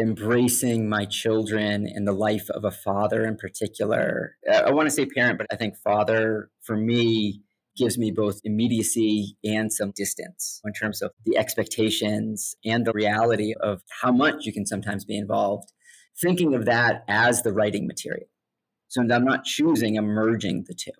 embracing my children and the life of a father in particular. I want to say parent, but I think father for me gives me both immediacy and some distance in terms of the expectations and the reality of how much you can sometimes be involved. Thinking of that as the writing material. So I'm not choosing, I'm merging the two,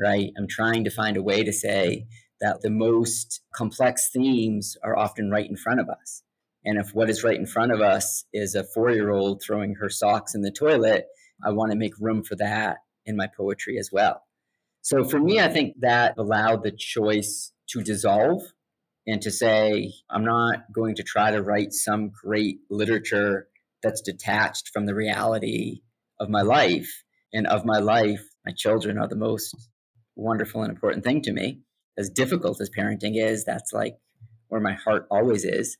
right? I'm trying to find a way to say that the most complex themes are often right in front of us. And if what is right in front of us is a four year old throwing her socks in the toilet, I want to make room for that in my poetry as well. So for me, I think that allowed the choice to dissolve and to say, I'm not going to try to write some great literature that's detached from the reality of my life. And of my life, my children are the most wonderful and important thing to me. As difficult as parenting is, that's like where my heart always is.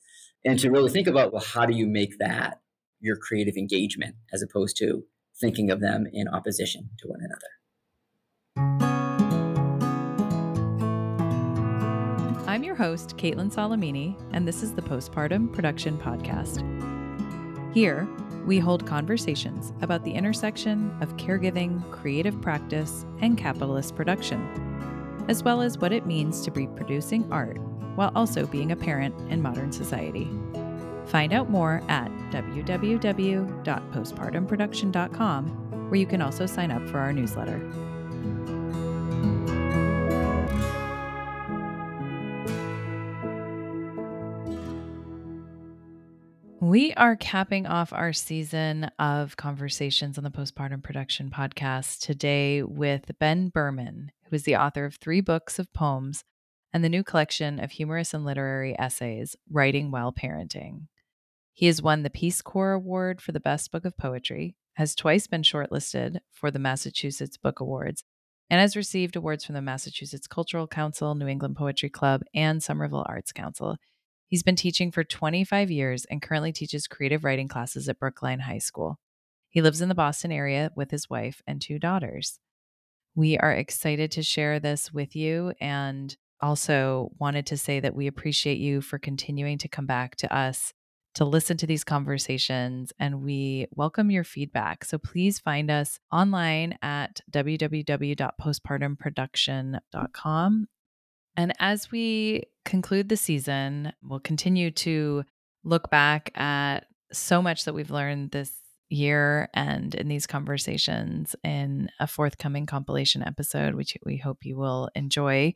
And to really think about, well, how do you make that your creative engagement as opposed to thinking of them in opposition to one another? I'm your host, Kaitlin Solimine, and this is the Postpartum Production Podcast. Here, we hold conversations about the intersection of caregiving, creative practice, and capitalist production, as well as what it means to be producing art while also being a parent in modern society. Find out more at www.postpartumproduction.com, where you can also sign up for our newsletter. We are capping off our season of conversations on the Postpartum Production podcast today with Ben Berman, who is the author of three books of poems and the new collection of humorous and literary essays, Writing While Parenting. He has won the Peace Corps Award for the Best Book of Poetry, has twice been shortlisted for the Massachusetts Book Awards, and has received awards from the Massachusetts Cultural Council, New England Poetry Club, and Somerville Arts Council. He's been teaching for 25 years and currently teaches creative writing classes at Brookline High School. He lives in the Boston area with his wife and two daughters. We are excited to share this with you and also wanted to say that we appreciate you for continuing to come back to us to listen to these conversations and we welcome your feedback. So please find us online at www.postpartumproduction.com and as we conclude the season, we'll continue to look back at so much that we've learned this year and in these conversations in a forthcoming compilation episode, which we hope you will enjoy.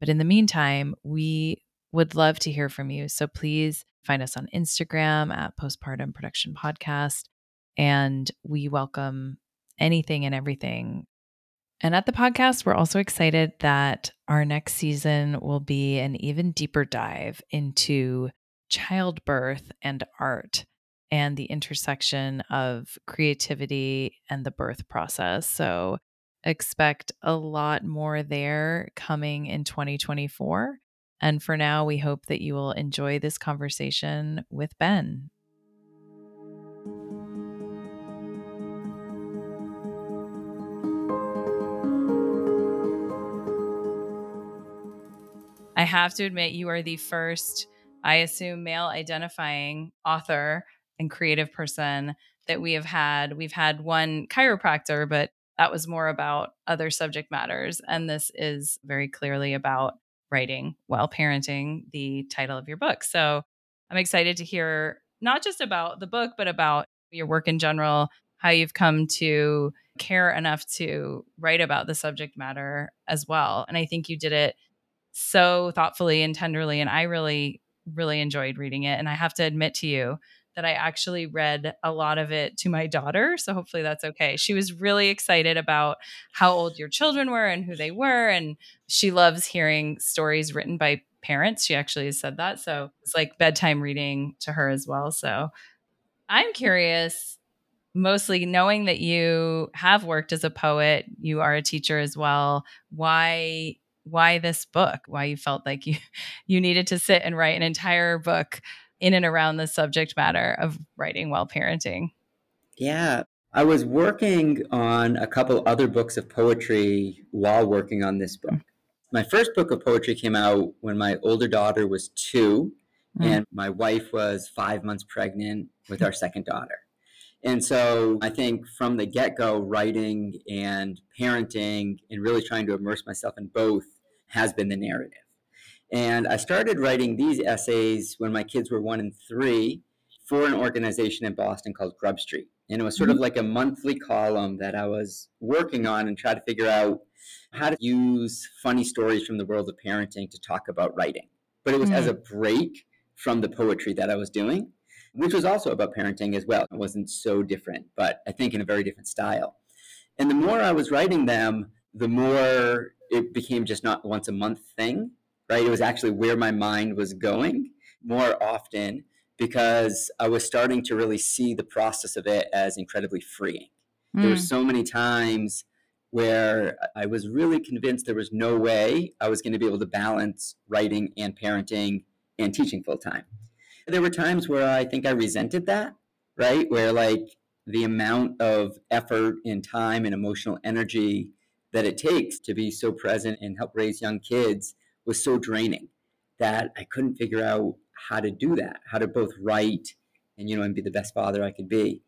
But in the meantime, we would love to hear from you. So please find us on Instagram at Postpartum Production Podcast. And we welcome anything and everything and at the podcast, we're also excited that our next season will be an even deeper dive into childbirth and art and the intersection of creativity and the birth process. So expect a lot more there coming in 2024. And for now, we hope that you will enjoy this conversation with Ben. I have to admit, you are the first, I assume, male identifying author and creative person that we have had. We've had one chiropractor, but that was more about other subject matters. And this is very clearly about writing while parenting, the title of your book. So I'm excited to hear not just about the book, but about your work in general, how you've come to care enough to write about the subject matter as well. And I think you did it so thoughtfully and tenderly. And I really, really enjoyed reading it. And I have to admit to you that I actually read a lot of it to my daughter. So hopefully that's okay. She was really excited about how old your children were and who they were. And she loves hearing stories written by parents. She actually has said that. So it's like bedtime reading to her as well. So I'm curious, mostly knowing that you have worked as a poet, you are a teacher as well. Why why this book, why you felt like you you needed to sit and write an entire book in and around the subject matter of writing while parenting. Yeah, I was working on a couple other books of poetry while working on this book. My first book of poetry came out when my older daughter was two, Mm. And my wife was five months pregnant with our second daughter. And so I think from the get go, writing and parenting and really trying to immerse myself in both has been the narrative. And I started writing these essays when my kids were one and three for an organization in Boston called Grub Street. And it was sort of mm-hmm. like a monthly column that I was working on and try to figure out how to use funny stories from the world of parenting to talk about writing. But it was mm-hmm. as a break from the poetry that I was doing, which was also about parenting as well. It wasn't so different, but I think in a very different style. And the more I was writing them, the more it became just not once a month thing, right? It was actually where my mind was going more often because I was starting to really see the process of it as incredibly freeing. Mm. There were hmm. so many times where I was really convinced there was no way I was going to be able to balance writing and parenting and teaching full time. There were times where I think I resented that, right? Where like the amount of effort and time and emotional energy that it takes to be so present and help raise young kids was so draining that I couldn't figure out how to do that, how to both write and you know and be the best father I could be.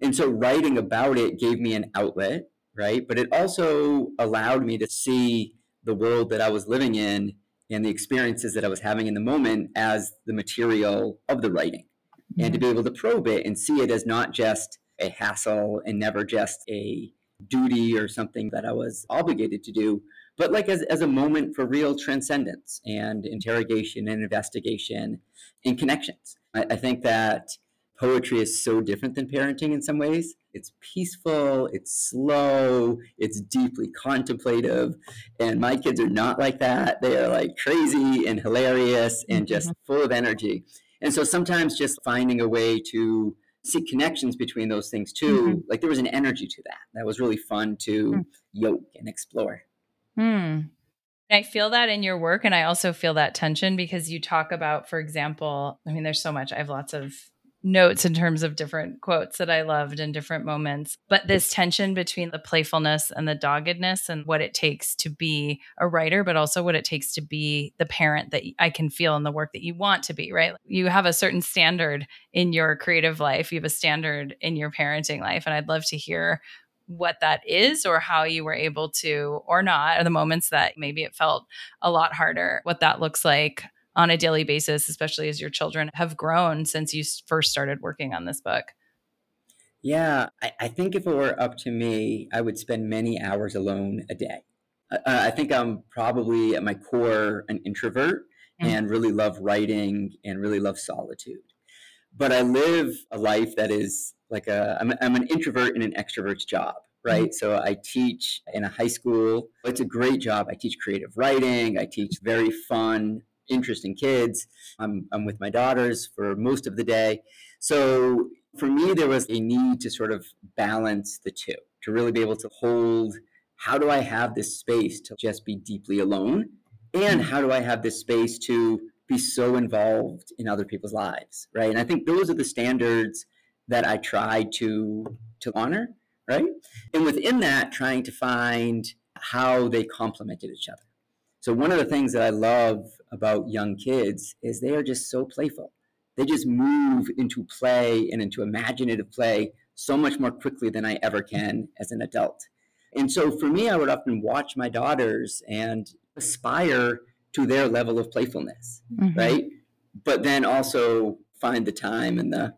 And so writing about it gave me an outlet, right? But it also allowed me to see the world that I was living in and the experiences that I was having in the moment as the material of the writing. Mm-hmm. And to be able to probe it and see it as not just a hassle and never just a duty or something that I was obligated to do, but like as, as a moment for real transcendence and interrogation and investigation and connections. I, I think that poetry is so different than parenting in some ways. It's peaceful, it's slow, it's deeply contemplative. And my kids are not like that. They are like crazy and hilarious and just mm-hmm. full of energy. And so sometimes just finding a way to see connections between those things too, mm-hmm. like there was an energy to that that was really fun to mm. yoke and explore. Hmm. I feel that in your work. And I also feel that tension because you talk about, for example, I mean, there's so much. I have lots of notes in terms of different quotes that I loved in different moments. But this tension between the playfulness and the doggedness and what it takes to be a writer, but also what it takes to be the parent that I can feel in the work that you want to be, right? You have a certain standard in your creative life, you have a standard in your parenting life. And I'd love to hear what that is or how you were able to or not or the moments that maybe it felt a lot harder what that looks like on a daily basis especially as your children have grown since you first started working on this book. Yeah i, I think if it were up to me i would spend many hours alone a day. I, I think i'm probably at my core an introvert mm-hmm. and really love writing and really love solitude. But i live a life that is like a I'm, I'm an introvert in an extrovert's job right? Mm-hmm. so i teach in a high school. It's a great job. I teach creative writing. I teach very fun interesting kids. I'm, I'm with my daughters for most of the day. So for me there was a need to sort of balance the two to really be able to hold how do i have this space to just be deeply alone? And mm-hmm. how do i have this space to be so involved in other people's lives right? And i think those are the standards that I try to to honor, right? And within that, trying to find how they complemented each other. So one of the things that I love about young kids is they are just so playful. They just move into play and into imaginative play so much more quickly than I ever can as an adult. And so for me, I would often watch my daughters and aspire to their level of playfulness, mm-hmm. right? But then also find the time and the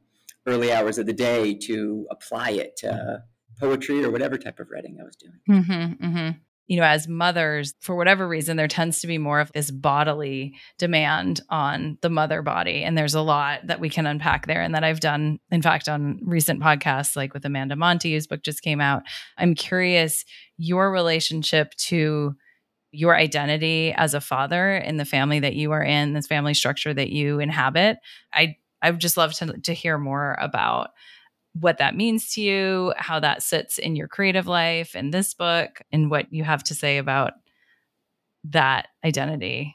early hours of the day to apply it to poetry or whatever type of writing I was doing. Mm-hmm, mm-hmm. You know, as mothers, for whatever reason, there tends to be more of this bodily demand on the mother body. And there's a lot that we can unpack there and that I've done, in fact, on recent podcasts, like with Amanda Montei, whose book just came out. I'm curious your relationship to your identity as a father in the family that you are in, this family structure that you inhabit. I I would just love to, to hear more about what that means to you, how that sits in your creative life in this book, and what you have to say about that identity.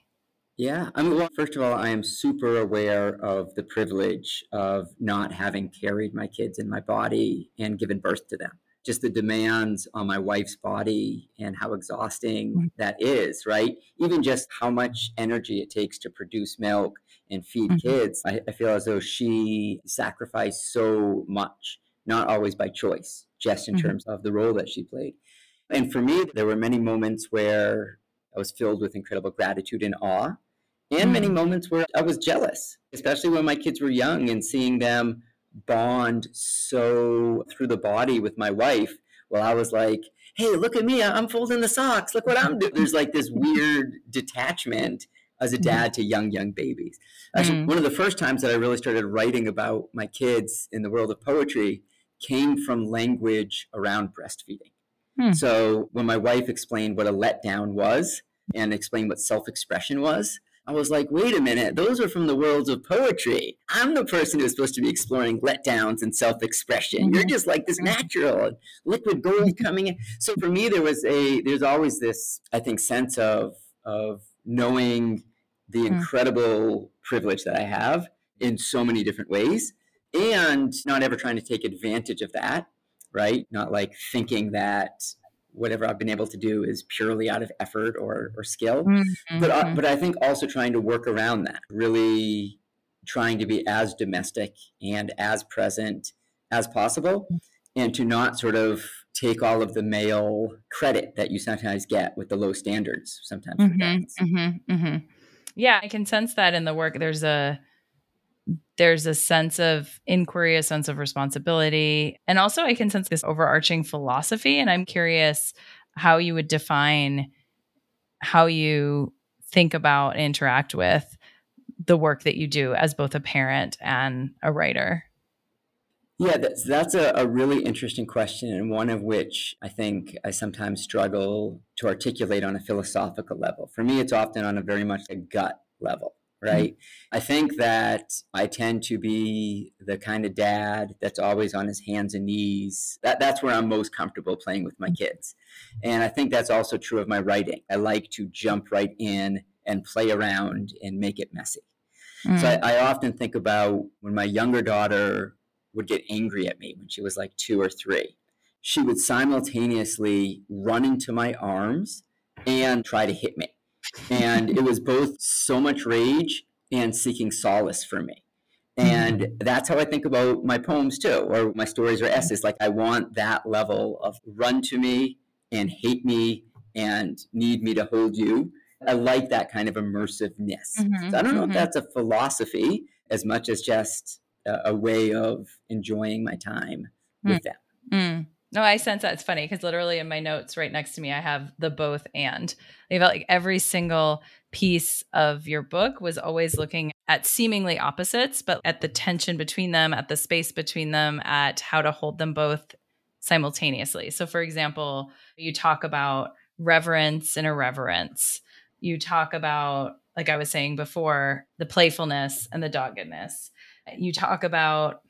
Yeah, I mean, well, first of all, I am super aware of the privilege of not having carried my kids in my body and given birth to them. just the demands on my wife's body and how exhausting mm-hmm. that is, right? Even just how much energy it takes to produce milk and feed mm-hmm. kids. I, I feel as though she sacrificed so much, not always by choice, just in mm-hmm. terms of the role that she played. And for me, there were many moments where I was filled with incredible gratitude and awe, and many mm. moments where I was jealous, especially when my kids were young and seeing them bond so through the body with my wife. Well, I was like, hey, look at me, I'm folding the socks. Look what I'm doing. There's like this weird detachment as a mm-hmm. dad to young, young babies. Actually, mm-hmm. one of the first times that I really started writing about my kids in the world of poetry came from language around breastfeeding. Hmm. So when my wife explained what a letdown was and explained what self expression was, I was like, wait a minute, those are from the worlds of poetry. I'm the person who's supposed to be exploring letdowns and self expression. Mm-hmm. You're just like this natural liquid gold mm-hmm. coming in. So for me, there was a, there's always this, I think, sense of, of knowing the mm. incredible privilege that I have in so many different ways and not ever trying to take advantage of that, right? Not like thinking that whatever I've been able to do is purely out of effort or, or skill. Mm-hmm. But, uh, but I think also trying to work around that, really trying to be as domestic and as present as possible and to not sort of take all of the male credit that you sometimes get with the low standards sometimes. Mm-hmm, mm-hmm, mm-hmm. Yeah, I can sense that in the work. There's a there's a sense of inquiry, a sense of responsibility, and also I can sense this overarching philosophy. And I'm curious how you would define how you think about interact with the work that you do as both a parent and a writer. Yeah, that's, that's a, a really interesting question, and one of which I think I sometimes struggle to articulate on a philosophical level. For me, it's often on a very much a gut level, right? Mm-hmm. I think that I tend to be the kind of dad that's always on his hands and knees. That, that's where I'm most comfortable playing with my mm. kids. And I think that's also true of my writing. I like to jump right in and play around and make it messy. Mm-hmm. So I, mm. I often think about when my younger daughter would get angry at me when she was like two or three. She would simultaneously run into my arms and try to hit me. And it was both so much rage and seeking solace for me. And that's how I think about my poems too, or my stories or essays. Like I want that level of run to me and hate me and need me to hold you. I like that kind of immersiveness. Mm-hmm, so I don't know mm-hmm. if that's a philosophy as much as just a, a way of enjoying my time with mm. them. Mm. No, I sense that it's funny because literally in my notes right next to me, I have the both and. I felt like every single piece of your book was always looking at seemingly opposites, but at the tension between them, at the space between them, at how to hold them both simultaneously. So, for example, you talk about reverence and irreverence. You talk about, like I was saying before, the playfulness and the doggedness. You talk about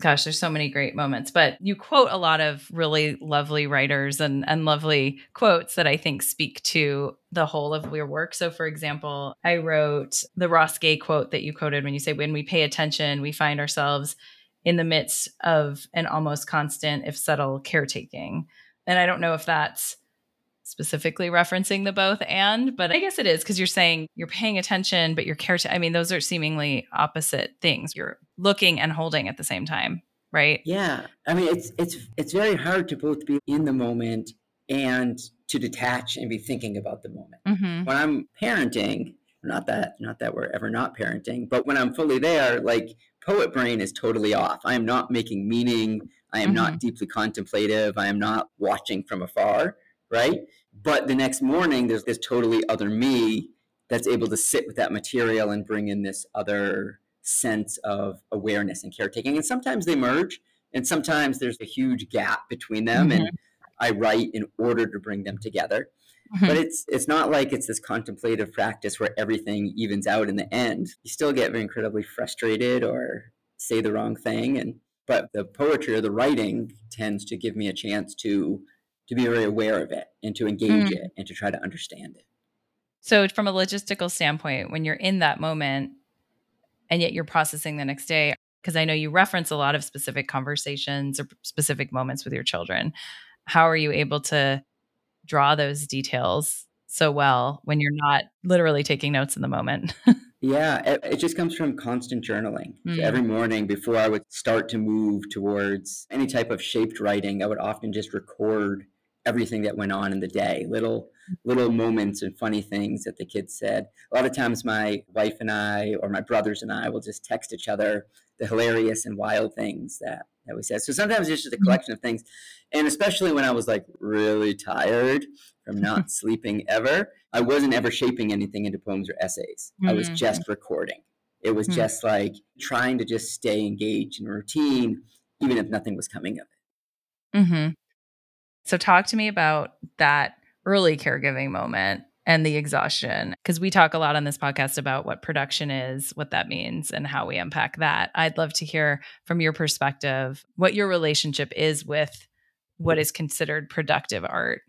gosh, there's so many great moments, but you quote a lot of really lovely writers and, and lovely quotes that I think speak to the whole of your work. So, for example, I wrote the Ross Gay quote that you quoted when you say, When we pay attention, we find ourselves in the midst of an almost constant, if subtle, caretaking. And I don't know if that's specifically referencing the both and, but I guess it is because you're saying you're paying attention, but you're care. I mean, those are seemingly opposite things. You're looking and holding at the same time, right? Yeah. I mean, it's it's it's very hard to both be in the moment and to detach and be thinking about the moment. Mm-hmm. When I'm parenting, not that not that we're ever not parenting, but when I'm fully there, like poet brain is totally off. I am not making meaning. I am mm-hmm. not deeply contemplative. I am not watching from afar right? But the next morning, there's this totally other me that's able to sit with that material and bring in this other sense of awareness and caretaking. And sometimes they merge, and sometimes there's a huge gap between them. Mm-hmm. And I write in order to bring them together. Mm-hmm. But it's it's not like it's this contemplative practice where everything evens out in the end. You still get incredibly frustrated or say the wrong thing, and but the poetry or the writing tends to give me a chance to to be very aware of it and to engage mm. it and to try to understand it. So, from a logistical standpoint, when you're in that moment and yet you're processing the next day, because I know you reference a lot of specific conversations or specific moments with your children. How are you able to draw those details so well when you're not literally taking notes in the moment? yeah, it, it, just comes from constant journaling. Mm. So every morning before I would start to move towards any type of shaped writing, I would often just record everything that went on in the day, little little moments and funny things that the kids said. A lot of times my wife and I or my brothers and I will just text each other the hilarious and wild things that that we said. So sometimes it's just a mm-hmm. collection of things. And especially when I was like really tired from not sleeping ever, I wasn't ever shaping anything into poems or essays. Mm-hmm. I was mm-hmm. just recording. It was mm-hmm. just like trying to just stay engaged in routine, even if nothing was coming of it. Mm-hmm. So, talk to me about that early caregiving moment and the exhaustion because we talk a lot on this podcast about what production is, what that means, and how we unpack that. I'd love to hear from your perspective what your relationship is with what is considered productive art.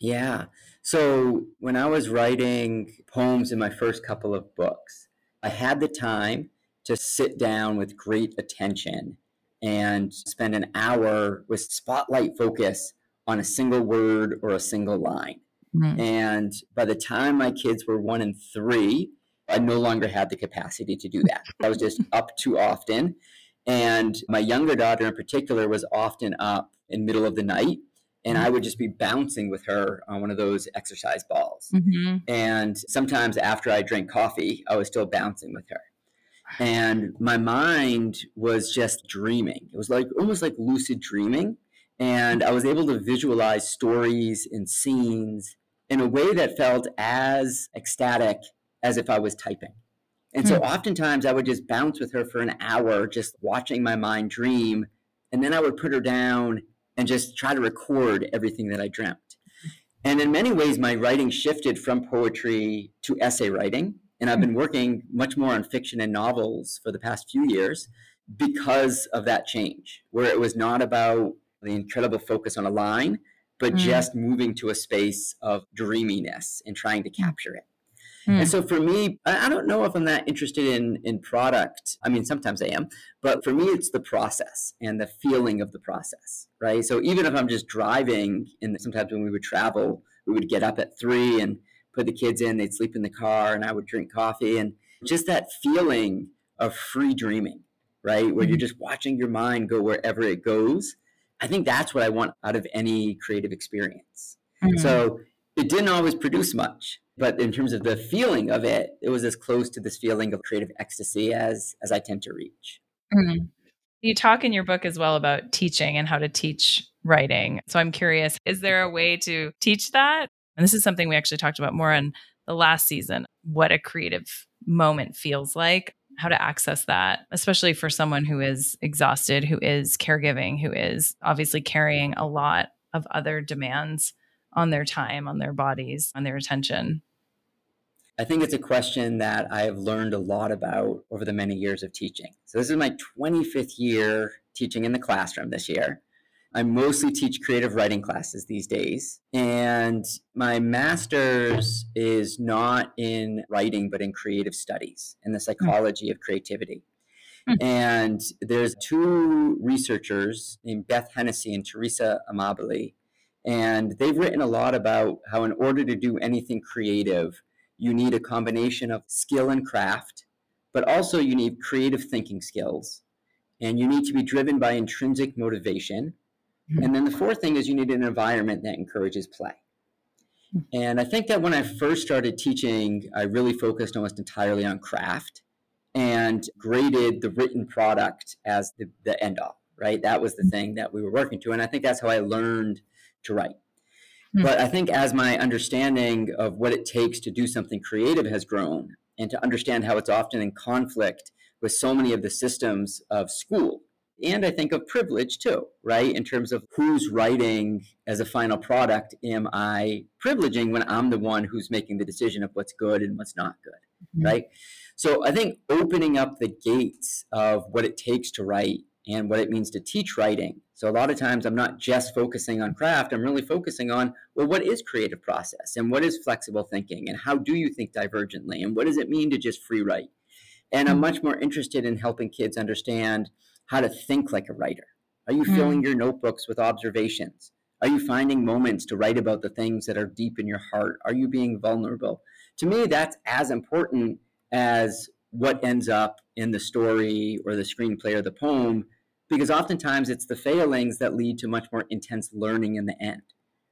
Yeah. So, when I was writing poems in my first couple of books, I had the time to sit down with great attention and spend an hour with spotlight focus on a single word or a single line. Mm-hmm. And by the time my kids were one and three, I no longer had the capacity to do that. I was just up too often. And my younger daughter in particular was often up in middle of the night and I would just be bouncing with her on one of those exercise balls. Mm-hmm. And sometimes after I drank coffee, I was still bouncing with her and my mind was just dreaming. It was like almost like lucid dreaming. And I was able to visualize stories and scenes in a way that felt as ecstatic as if I was typing. And so hmm. oftentimes I would just bounce with her for an hour, just watching my mind dream. And then I would put her down and just try to record everything that I dreamt. And in many ways, my writing shifted from poetry to essay writing and I've been working much more on fiction and novels for the past few years because of that change, where it was not about the incredible focus on a line, but mm. just moving to a space of dreaminess and trying to capture it. Mm. And so for me, I don't know if I'm that interested in in product. I mean, sometimes I am, but for me, it's the process and the feeling of the process, right? So even if I'm just driving, and sometimes when we would travel, we would get up at three and put the kids in, they'd sleep in the car, and I would drink coffee. And just that feeling of free dreaming, right? Where mm-hmm. you're just watching your mind go wherever it goes. I think that's what I want out of any creative experience. Mm-hmm. So it didn't always produce much, but in terms of the feeling of it, it was as close to this feeling of creative ecstasy as as I tend to reach. Mm-hmm. You talk in your book as well about teaching and how to teach writing. So I'm curious, is there a way to teach that? And this is something we actually talked about more in the last season what a creative moment feels like, how to access that, especially for someone who is exhausted, who is caregiving, who is obviously carrying a lot of other demands on their time, on their bodies, on their attention. I think it's a question that I have learned a lot about over the many years of teaching. So, this is my 25th year teaching in the classroom this year. I mostly teach creative writing classes these days. And my master's is not in writing, but in creative studies and the psychology of creativity. Hmm. And there's two researchers named Beth Hennessey and Teresa Amabile. And they've written a lot about how, in order to do anything creative, you need a combination of skill and craft, but also you need creative thinking skills. And you need to be driven by intrinsic motivation Mm-hmm. And then the fourth thing is you need an environment that encourages play. Hmm. And I think that when I first started teaching, I really focused almost entirely on craft and graded the written product as the, the end all, right? That was the hmm. thing that we were working to. And I think that's how I learned to write. Mm-hmm. But I think as my understanding of what it takes to do something creative has grown and to understand how it's often in conflict with so many of the systems of school and I think of privilege too, right? In terms of who's writing as a final product, am I privileging when I'm the one who's making the decision of what's good and what's not good, mm-hmm. right? So I think opening up the gates of what it takes to write and what it means to teach writing. So a lot of times I'm not just focusing on craft, I'm really focusing on, well, what is creative process and what is flexible thinking and how do you think divergently and what does it mean to just free write? And I'm much more interested in helping kids understand how to think like a writer. Are you filling your notebooks with observations? Are you finding moments to write about the things that are deep in your heart? Are you being vulnerable? To me, that's as important as what ends up in the story or the screenplay or the poem, because oftentimes it's the failings that lead to much more intense learning in the end,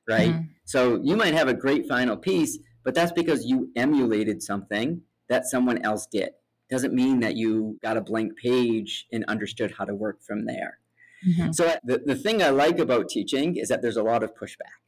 right? Mm-hmm. So you might have a great final piece, but that's because you emulated something that someone else did. Doesn't mean that you got a blank page and understood how to work from there. Mm-hmm. So the, the thing I like about teaching is that there's a lot of pushback,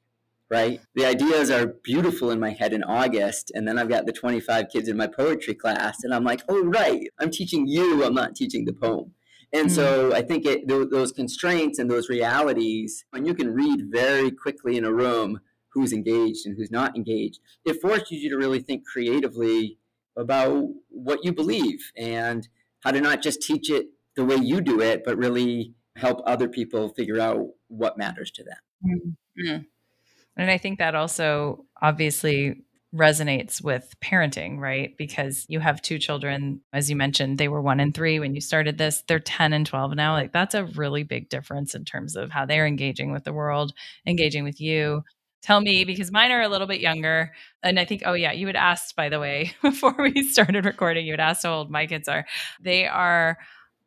right? The ideas are beautiful in my head in August, and then I've got the 25 kids in my poetry class, and I'm like, oh, right, I'm teaching you, I'm not teaching the poem. And mm-hmm. so I think it, th- those constraints and those realities, when you can read very quickly in a room who's engaged and who's not engaged, it forces you to really think creatively about what you believe and how to not just teach it the way you do it, but really help other people figure out what matters to them. Mm-hmm. And I think that also obviously resonates with parenting, right? Because you have two children, as you mentioned, they were one and three when you started this. They're 10 and 12 now. Like that's a really big difference in terms of how they're engaging with the world, engaging with you. Tell me, because mine are a little bit younger. And I think, oh, yeah, you had asked, by the way, before we started recording, you had asked how old my kids are. They are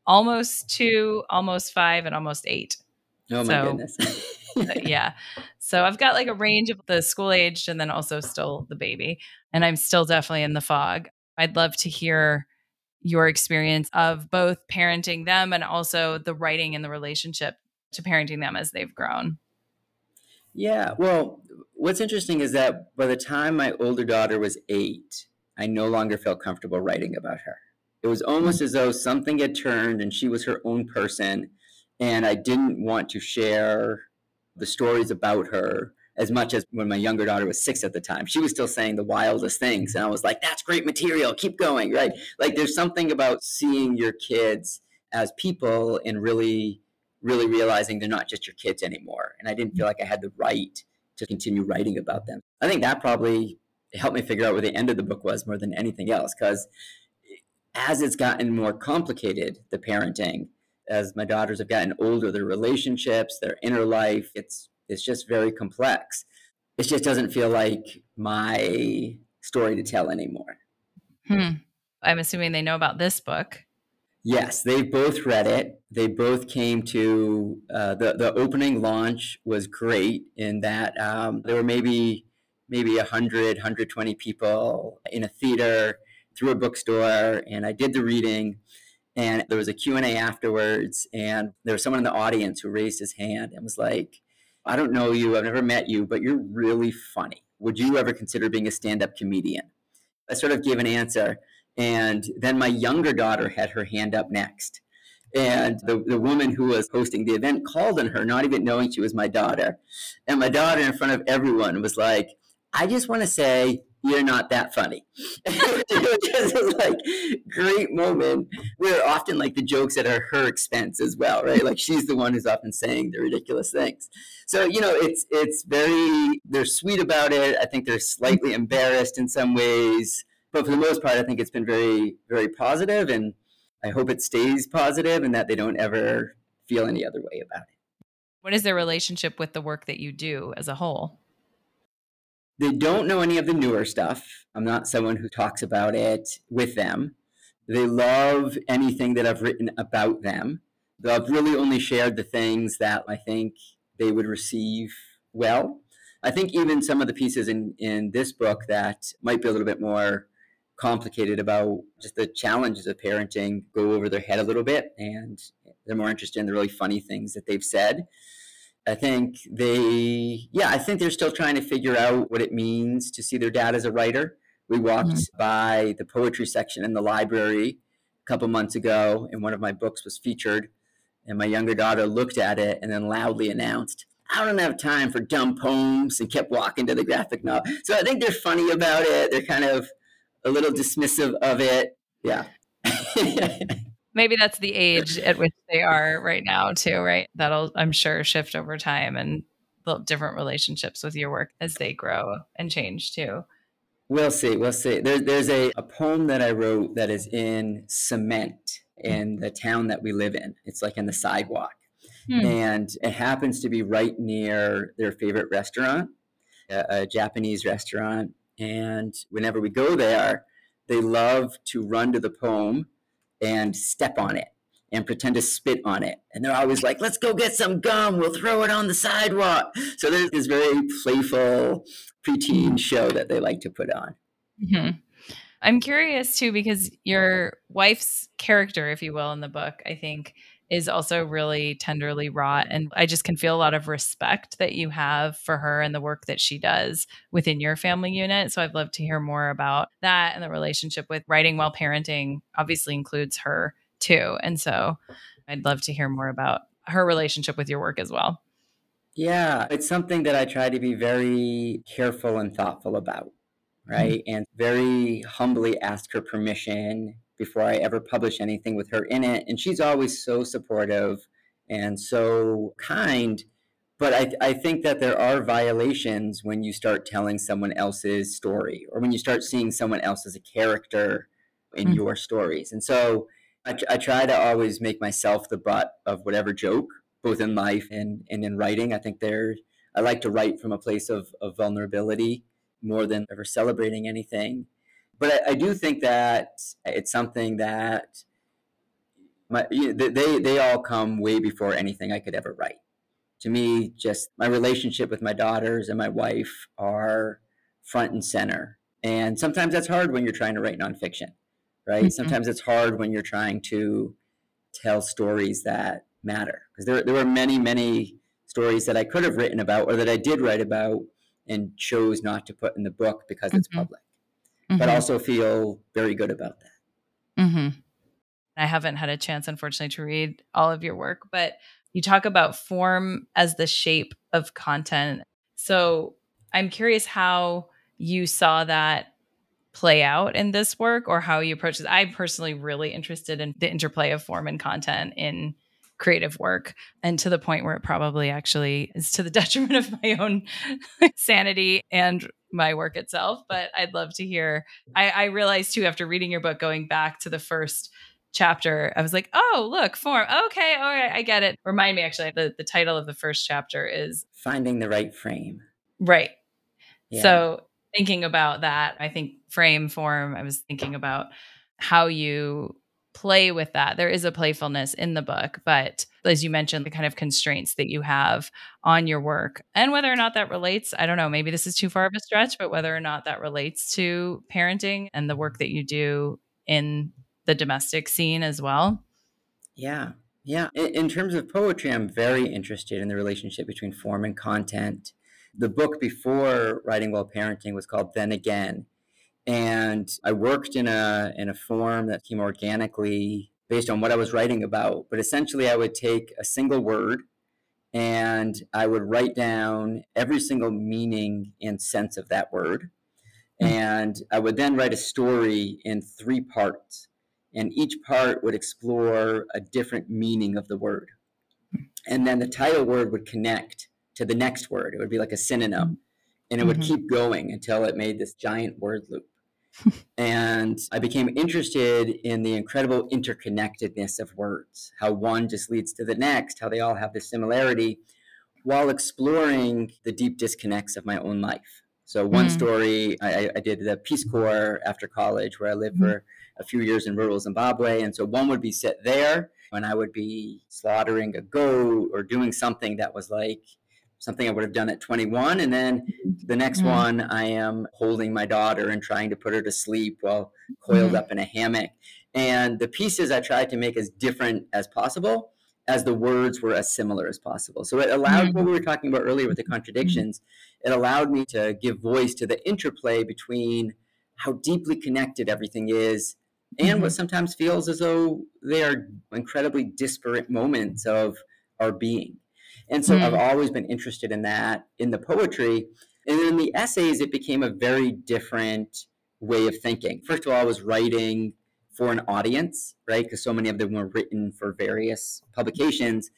almost two, almost five, and almost eight. Oh, my so, goodness. Uh, yeah. So I've got like a range of the school aged and then also still the baby. And I'm still definitely in the fog. I'd love to hear your experience of both parenting them and also the writing and the relationship to parenting them as they've grown. Yeah. Well, what's interesting is that by the time my older daughter was eight, I no longer felt comfortable writing about her. It was almost as though something had turned and she was her own person. And I didn't want to share the stories about her as much as when my younger daughter was six at the time. She was still saying the wildest things. And I was like, that's great material. Keep going. Right. Like there's something about seeing your kids as people and really, really realizing they're not just your kids anymore. And I didn't feel like I had the right to continue writing about them. I think that probably helped me figure out where the end of the book was more than anything else. Because as it's gotten more complicated, the parenting, as my daughters have gotten older, their relationships, their inner life, it's it's just very complex. It just doesn't feel like my story to tell anymore. Hmm. I'm assuming they know about this book. Yes, they both read it. They both came to uh, the the opening launch was great in that um, there were maybe maybe 100 120 people in a theater through a bookstore and I did the reading and there was a q&a afterwards and there was someone in the audience who raised his hand and was like i don't know you i've never met you but you're really funny would you ever consider being a stand-up comedian i sort of gave an answer and then my younger daughter had her hand up next and the, the woman who was hosting the event called on her not even knowing she was my daughter and my daughter in front of everyone was like i just want to say you're not that funny. it was like great moment where often like the jokes at her, her expense as well, right? Like she's the one who's often saying the ridiculous things. So, you know, it's it's very they're sweet about it. I think they're slightly embarrassed in some ways. But for the most part, I think it's been very, very positive and I hope it stays positive and that they don't ever feel any other way about it. What is their relationship with the work that you do as a whole? They don't know any of the newer stuff. I'm not someone who talks about it with them. They love anything that I've written about them. Though I've really only shared the things that I think they would receive well. I think even some of the pieces in, in this book that might be a little bit more complicated about just the challenges of parenting go over their head a little bit and they're more interested in the really funny things that they've said I think they, yeah, I think they're still trying to figure out what it means to see their dad as a writer. We walked mm-hmm. by the poetry section in the library a couple months ago, and one of my books was featured. And my younger daughter looked at it and then loudly announced, I don't have time for dumb poems, and kept walking to the graphic novel. So I think they're funny about it. They're kind of a little dismissive of it. Yeah. maybe that's the age at which they are right now too right that'll i'm sure shift over time and build different relationships with your work as they grow and change too We'll see. We'll see. There, there's a, a poem that I wrote that is in cement in the town that we live in. It's like in the sidewalk. Hmm. And it happens to be right near their favorite restaurant, a, a Japanese restaurant. And whenever we go there, they love to run to the poem and step on it and pretend to spit on it. And they're always like, let's go get some gum. We'll throw it on the sidewalk. So there's this very playful preteen show that they like to put on. Mm-hmm. I'm curious too, because your wife's character, if you will, in the book, I think is also really tenderly wrought. And I just can feel a lot of respect that you have for her and the work that she does within your family unit. So I'd love to hear more about that and the relationship with writing while parenting obviously includes her too. And so I'd love to hear more about her relationship with your work as well. Yeah, it's something that I try to be very careful and thoughtful about, mm-hmm. right? Mm-hmm. And very humbly ask her permission before I ever publish anything with her in it. And she's always so supportive and so kind. But I, I think that there are violations when you start telling someone else's story or when you start seeing someone else as a character in mm-hmm. your stories. And so I, I try to always make myself the butt of whatever joke, both in life and, and in writing. I think there, I like to write from a place of, of vulnerability more than ever celebrating anything. But I, I do think that it's something that my, you know, they, they all come way before anything I could ever write. To me, just my relationship with my daughters and my wife are front and center. And sometimes that's hard when you're trying to write nonfiction right? Mm-hmm. Sometimes it's hard when you're trying to tell stories that matter because there, there were many, many stories that I could have written about or that I did write about and chose not to put in the book because mm-hmm. it's public, mm-hmm. but also feel very good about that. Mm-hmm. I haven't had a chance, unfortunately, to read all of your work, but you talk about form as the shape of content. So I'm curious how you saw that play out in this work or how you approach it. I'm personally really interested in the interplay of form and content in creative work and to the point where it probably actually is to the detriment of my own sanity and my work itself. But I'd love to hear. I, I realized too after reading your book, going back to the first chapter, I was like, oh, look, form. Okay, all right, I get it. Remind me actually, the, the title of the first chapter is Finding the Right Frame. Right. Yeah. So thinking about that, I think frame form, I was thinking about how you play with that. There is a playfulness in the book, but as you mentioned, the kind of constraints that you have on your work and whether or not that relates, I don't know, maybe this is too far of a stretch, but whether or not that relates to parenting and the work that you do in the domestic scene as well. Yeah. Yeah. In, in terms of poetry, I'm very interested in the relationship between form and content the book before Writing While Parenting was called Then Again. And I worked in a in a form that came organically based on what I was writing about. But essentially I would take a single word and I would write down every single meaning and sense of that word. Hmm. And I would then write a story in three parts. And each part would explore a different meaning of the word. Hmm. And then the title word would connect to the next word. It would be like a synonym. Mm-hmm. And it would mm-hmm. keep going until it made this giant word loop. And I became interested in the incredible interconnectedness of words, how one just leads to the next, how they all have this similarity, while exploring the deep disconnects of my own life. So, one mm. story I, I, did the Peace Corps after college, where I lived mm. for a few years in rural Zimbabwe. And so, one would be set there, and I would be slaughtering a goat or doing something that was like something I would have done at 21. And then the next mm-hmm. one, I am holding my daughter and trying to put her to sleep while coiled mm-hmm. up in a hammock. And the pieces I tried to make as different as possible as the words were as similar as possible. So it allowed mm-hmm. what we were talking about earlier with the contradictions, it allowed me to give voice to the interplay between how deeply connected everything is and what mm-hmm. sometimes feels as though they are incredibly disparate moments of our being. And so mm. I've always been interested in that in the poetry. And in the essays, it became a very different way of thinking. First of all, I was writing for an audience, right? Because so many of them were written for various publications,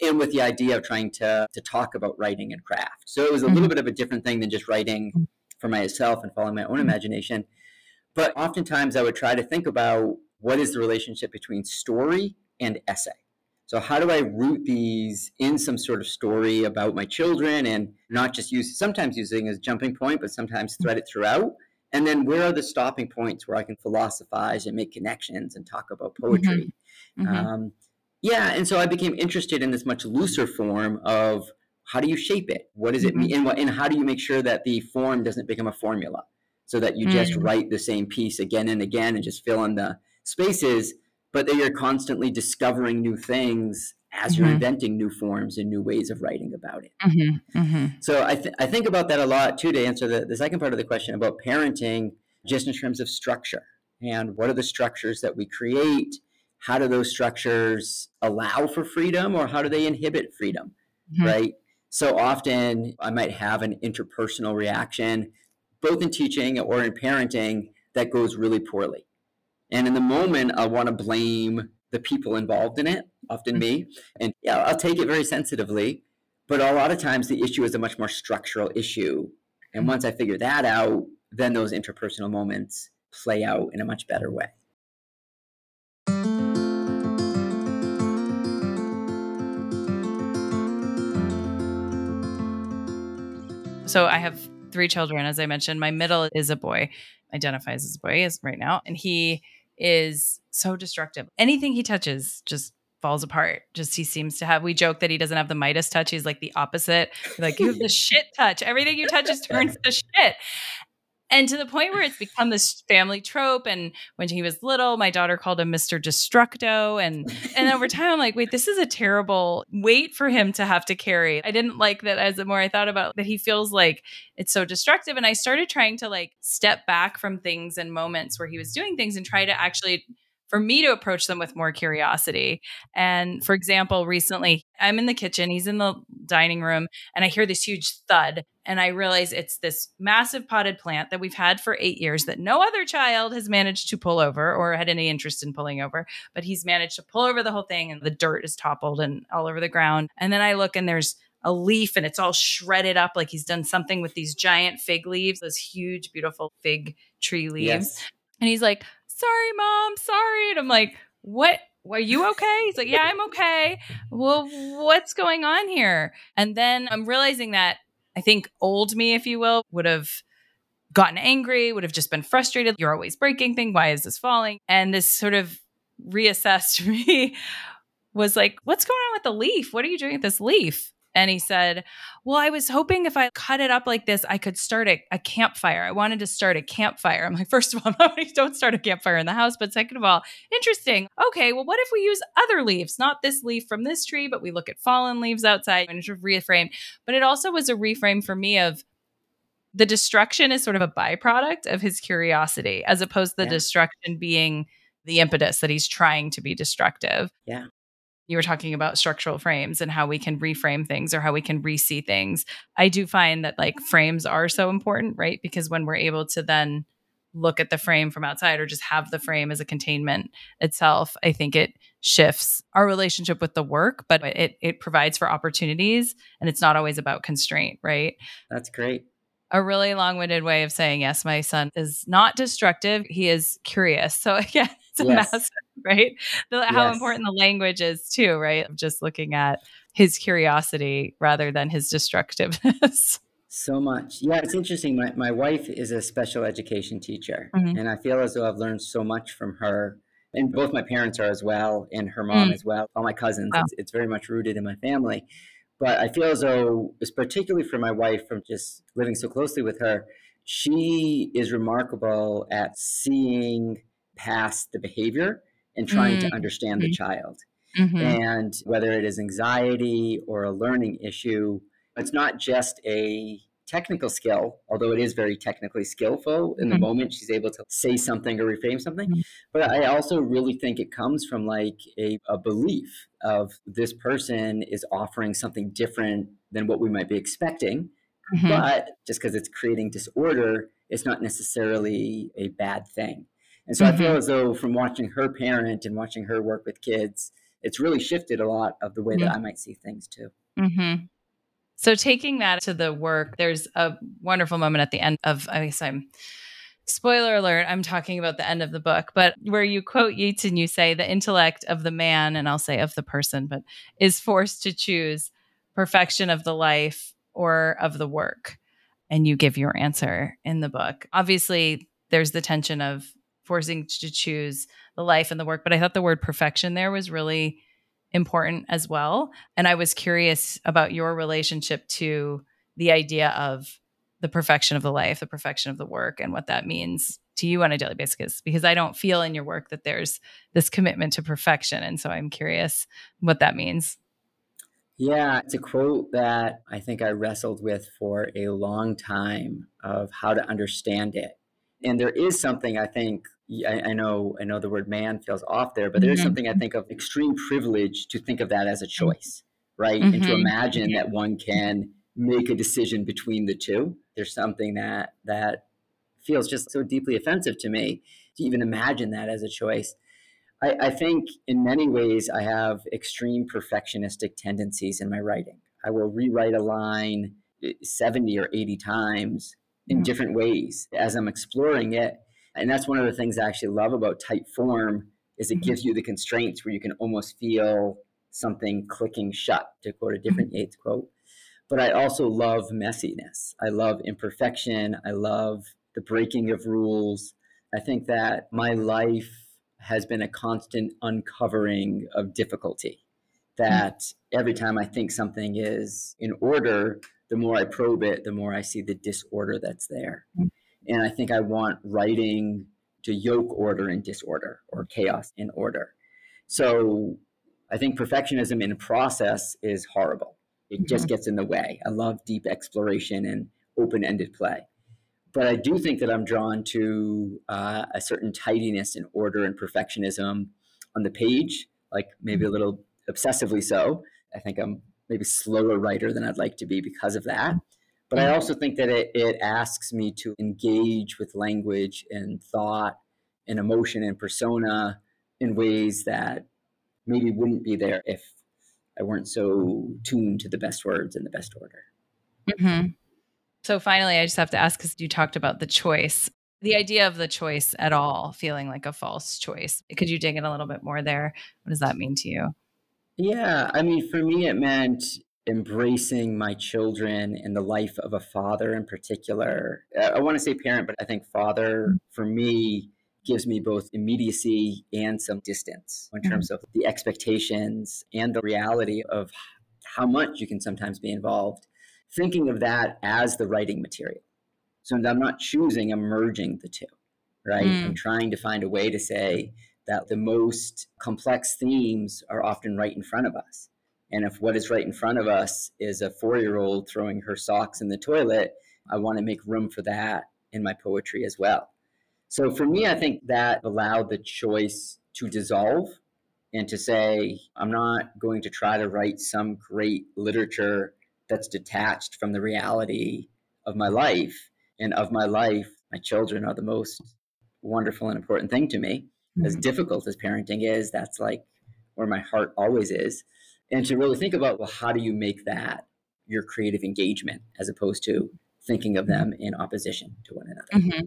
and with the idea of trying to, to talk about writing and craft. So it was a mm-hmm. little bit of a different thing than just writing for myself and following my own mm-hmm. imagination. But oftentimes I would try to think about what is the relationship between story and essay. So how do I root these in some sort of story about my children and not just use sometimes using as jumping point, but sometimes thread it throughout? And then where are the stopping points where I can philosophize and make connections and talk about poetry? Mm-hmm. Mm-hmm. Um, yeah, and so I became interested in this much looser form of how do you shape it? What does it mm-hmm. mean? And, what, and how do you make sure that the form doesn't become a formula? So that you just mm. write the same piece again and again and just fill in the spaces, but that you're constantly discovering new things as mm-hmm. you're inventing new forms and new ways of writing about it. Mm-hmm. Mm-hmm. So I, th- I think about that a lot too to answer the, the second part of the question about parenting, just in terms of structure and what are the structures that we create how do those structures allow for freedom or how do they inhibit freedom mm-hmm. right so often i might have an interpersonal reaction both in teaching or in parenting that goes really poorly and in the moment i want to blame the people involved in it often me. And yeah i'll take it very sensitively but a lot of times the issue is a much more structural issue. And once i figure that out then those interpersonal moments play out in a much better way. So I have three children, as I mentioned. My middle is a boy, identifies as a boy is right now, and he is so destructive. Anything he touches just falls apart. Just he seems to have. We joke that he doesn't have the Midas touch. He's like the opposite. Like you have the shit touch. Everything you touch just turns to shit and to the point where it's become this family trope and when he was little my daughter called him mr destructo and and over time i'm like wait this is a terrible weight for him to have to carry i didn't like that as the more i thought about it, that he feels like it's so destructive and i started trying to like step back from things and moments where he was doing things and try to actually for me to approach them with more curiosity. And for example, recently I'm in the kitchen, he's in the dining room, and I hear this huge thud. And I realize it's this massive potted plant that we've had for eight years that no other child has managed to pull over or had any interest in pulling over. But he's managed to pull over the whole thing, and the dirt is toppled and all over the ground. And then I look, and there's a leaf and it's all shredded up like he's done something with these giant fig leaves, those huge, beautiful fig tree leaves. Yes. And he's like, sorry, mom, sorry. And I'm like, what? Are you okay? He's like, yeah, I'm okay. Well, what's going on here? And then I'm realizing that I think old me, if you will, would have gotten angry, would have just been frustrated. You're always breaking things. Why is this falling? And this sort of reassessed me was like, what's going on with the leaf? What are you doing with this leaf? And he said, Well, I was hoping if I cut it up like this, I could start a, a campfire. I wanted to start a campfire. I'm like, First of all, don't start a campfire in the house. But second of all, interesting. Okay, well, what if we use other leaves? Not this leaf from this tree, but we look at fallen leaves outside and sort of reframe. But it also was a reframe for me of the destruction is sort of a byproduct of his curiosity, as opposed to the yeah. destruction being the impetus that he's trying to be destructive. Yeah you were talking about structural frames and how we can reframe things or how we can re-see things. I do find that like frames are so important, right? Because when we're able to then look at the frame from outside or just have the frame as a containment itself, I think it shifts our relationship with the work, but it it provides for opportunities and it's not always about constraint, right? That's great a really long-winded way of saying yes my son is not destructive he is curious so again it's yes. massive right the, how important the language is too right just looking at his curiosity rather than his destructiveness so much yeah it's interesting my, my wife is a special education teacher mm-hmm. and i feel as though i've learned so much from her and both my parents are as well and her mom mm. as well all my cousins wow. it's, it's very much rooted in my family but I feel as though, it's particularly for my wife, from just living so closely with her, she is remarkable at seeing past the behavior and trying mm-hmm. to understand the mm-hmm. child. Mm-hmm. And whether it is anxiety or a learning issue, it's not just a technical skill, although it is very technically skillful in the mm-hmm. moment she's able to say something or reframe something. Mm-hmm. But I also really think it comes from like a, a belief of this person is offering something different than what we might be expecting. Mm-hmm. But just because it's creating disorder, it's not necessarily a bad thing. And so I feel mm-hmm. as though from watching her parent and watching her work with kids, it's really shifted a lot of the way that I might see things too. Mm-hmm. So taking that to the work, there's a wonderful moment at the end of I guess I'm spoiler alert, I'm talking about the end of the book, but where you quote Yeats and you say the intellect of the man, and I'll say of the person, but is forced to choose perfection of the life or of the work. And you give your answer in the book. Obviously, there's the tension of forcing to choose the life and the work, but I thought the word perfection there was really important as well. And I was curious about your relationship to the idea of the perfection of the life, the perfection of the work, and what that means to you on a daily basis. Because I don't feel in your work that there's this commitment to perfection. And so I'm curious what that means. Yeah, it's a quote that I think I wrestled with for a long time of how to understand it. And there is something I think I, I know I know the word man feels off there, but there is mm-hmm. something I think of extreme privilege to think of that as a choice, right? Mm-hmm. And to mm-hmm. imagine that one can make a decision between the two. There's something that that feels just so deeply offensive to me to even imagine that as a choice. I, I think in many ways I have extreme perfectionistic tendencies in my writing. I will rewrite a line eh, 70 or 80 times in mm-hmm. different ways as I'm exploring it. And that's one of the things I actually love about Typeform is it mm-hmm. gives you the constraints where you can almost feel something clicking shut, to quote a different mm-hmm. Yeats quote but I also love messiness. I love imperfection. I love the breaking of rules. I think that my life has been a constant uncovering of difficulty. That mm-hmm. every time I think something is in order, the more I probe it, the more I see the disorder that's there. Mm-hmm. And I think I want writing to yoke order and disorder or chaos in order. So I think perfectionism in process is horrible. It just gets in the way. I love deep exploration and open ended play. But I do think that I'm drawn to uh, a certain tidiness and order and perfectionism on the page, like maybe a mm-hmm. little obsessively so. I think I'm maybe slower writer than I'd like to be because of that. But I mm-hmm. also think that it, it asks me to engage with language and thought and emotion and persona in ways that maybe wouldn't be there if I weren't so tuned to the best words in the best order. Mm-hmm. So finally, I just have to ask because you talked about the choice, the idea of the choice at all feeling like a false choice. Could you dig in a little bit more there? What does that mean to you? Yeah, I mean, for me, it meant embracing my children and the life of a father in particular. I want to say parent, but I think father mm. for me gives me both immediacy and some distance in mm-hmm. terms of the expectations and the reality of how much you can sometimes be involved. Thinking of that as the writing material. So I'm not choosing, I'm merging the two, right? Mm. I'm trying to find a way to say that the most complex themes are often right in front of us. And if what is right in front of us is a four year old throwing her socks in the toilet, I want to make room for that in my poetry as well. So for me, I think that allowed the choice to dissolve and to say, I'm not going to try to write some great literature that's detached from the reality of my life. And of my life, my children are the most wonderful and important thing to me. Mm-hmm. As difficult as parenting is, that's like where my heart always is. And to really think about, well, how do you make that your creative engagement as opposed to thinking of them in opposition to one another? Mm-hmm.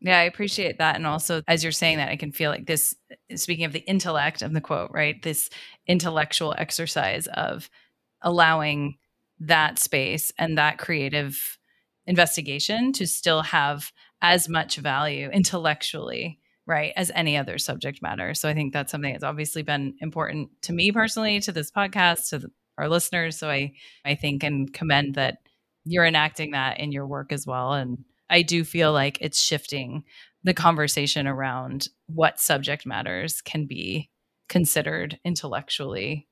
Yeah, I appreciate that. And also, as you're saying that, I can feel like this, speaking of the intellect of the quote, right? This intellectual exercise of allowing that space and that creative investigation to still have as much value intellectually, right, as any other subject matter. So I think that's something that's obviously been important to me personally, to this podcast, to our listeners. So I, I think and commend that you're enacting that in your work as well. And I do feel like it's shifting the conversation around what subject matters can be considered intellectually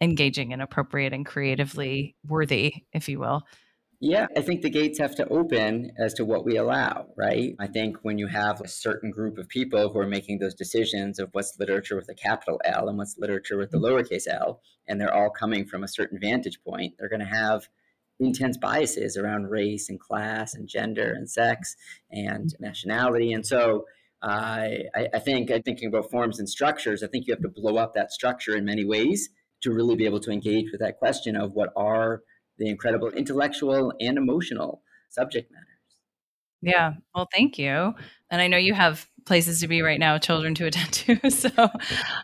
engaging and appropriate and creatively worthy, if you will. Yeah, I think the gates have to open as to what we allow, right? I think when you have a certain group of people who are making those decisions of what's literature with a capital L and what's literature with the mm-hmm. lowercase l, and they're all coming from a certain vantage point, they're going to have intense biases around race and class and gender and sex and mm-hmm. nationality. And so uh, I, I think I'm thinking about forms and structures. I think you have to blow up that structure in many ways to really be able to engage with that question of what are the incredible intellectual and emotional subject matters. Yeah. Well, thank you. And I know you have places to be right now, children to attend to. So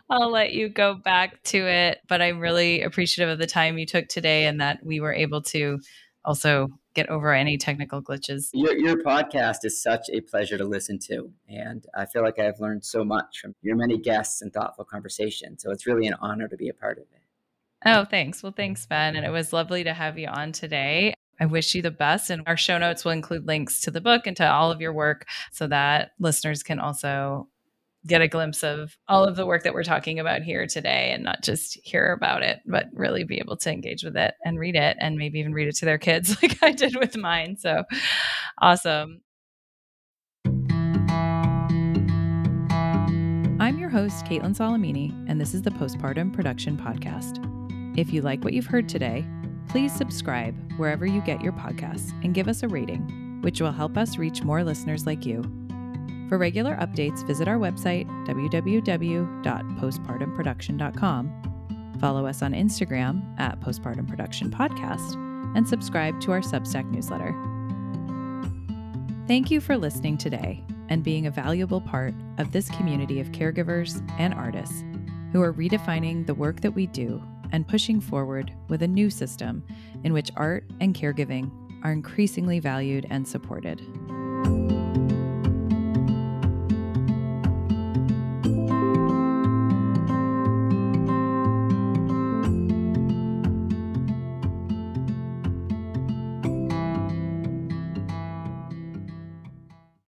I'll let you go back to it. But I'm really appreciative of the time you took today and that we were able to also get over any technical glitches. Your, your podcast is such a pleasure to listen to. And I feel like I've learned so much from your many guests and thoughtful conversations. So it's really an honor to be a part of it. Oh, thanks. Well, thanks, Ben. And it was lovely to have you on today. I wish you the best. And our show notes will include links to the book and to all of your work so that listeners can also get a glimpse of all of the work that we're talking about here today and not just hear about it, but really be able to engage with it and read it and maybe even read it to their kids like I did with mine. So awesome. I'm your host, Kaitlin Solimine, and this is the Postpartum Production Podcast. If you like what you've heard today, please subscribe wherever you get your podcasts and give us a rating, which will help us reach more listeners like you. For regular updates, visit our website, www.postpartumproduction.com. Follow us on Instagram at Postpartum Production Podcast and subscribe to our Substack newsletter. Thank you for listening today and being a valuable part of this community of caregivers and artists who are redefining the work that we do and pushing forward with a new system in which art and caregiving are increasingly valued and supported.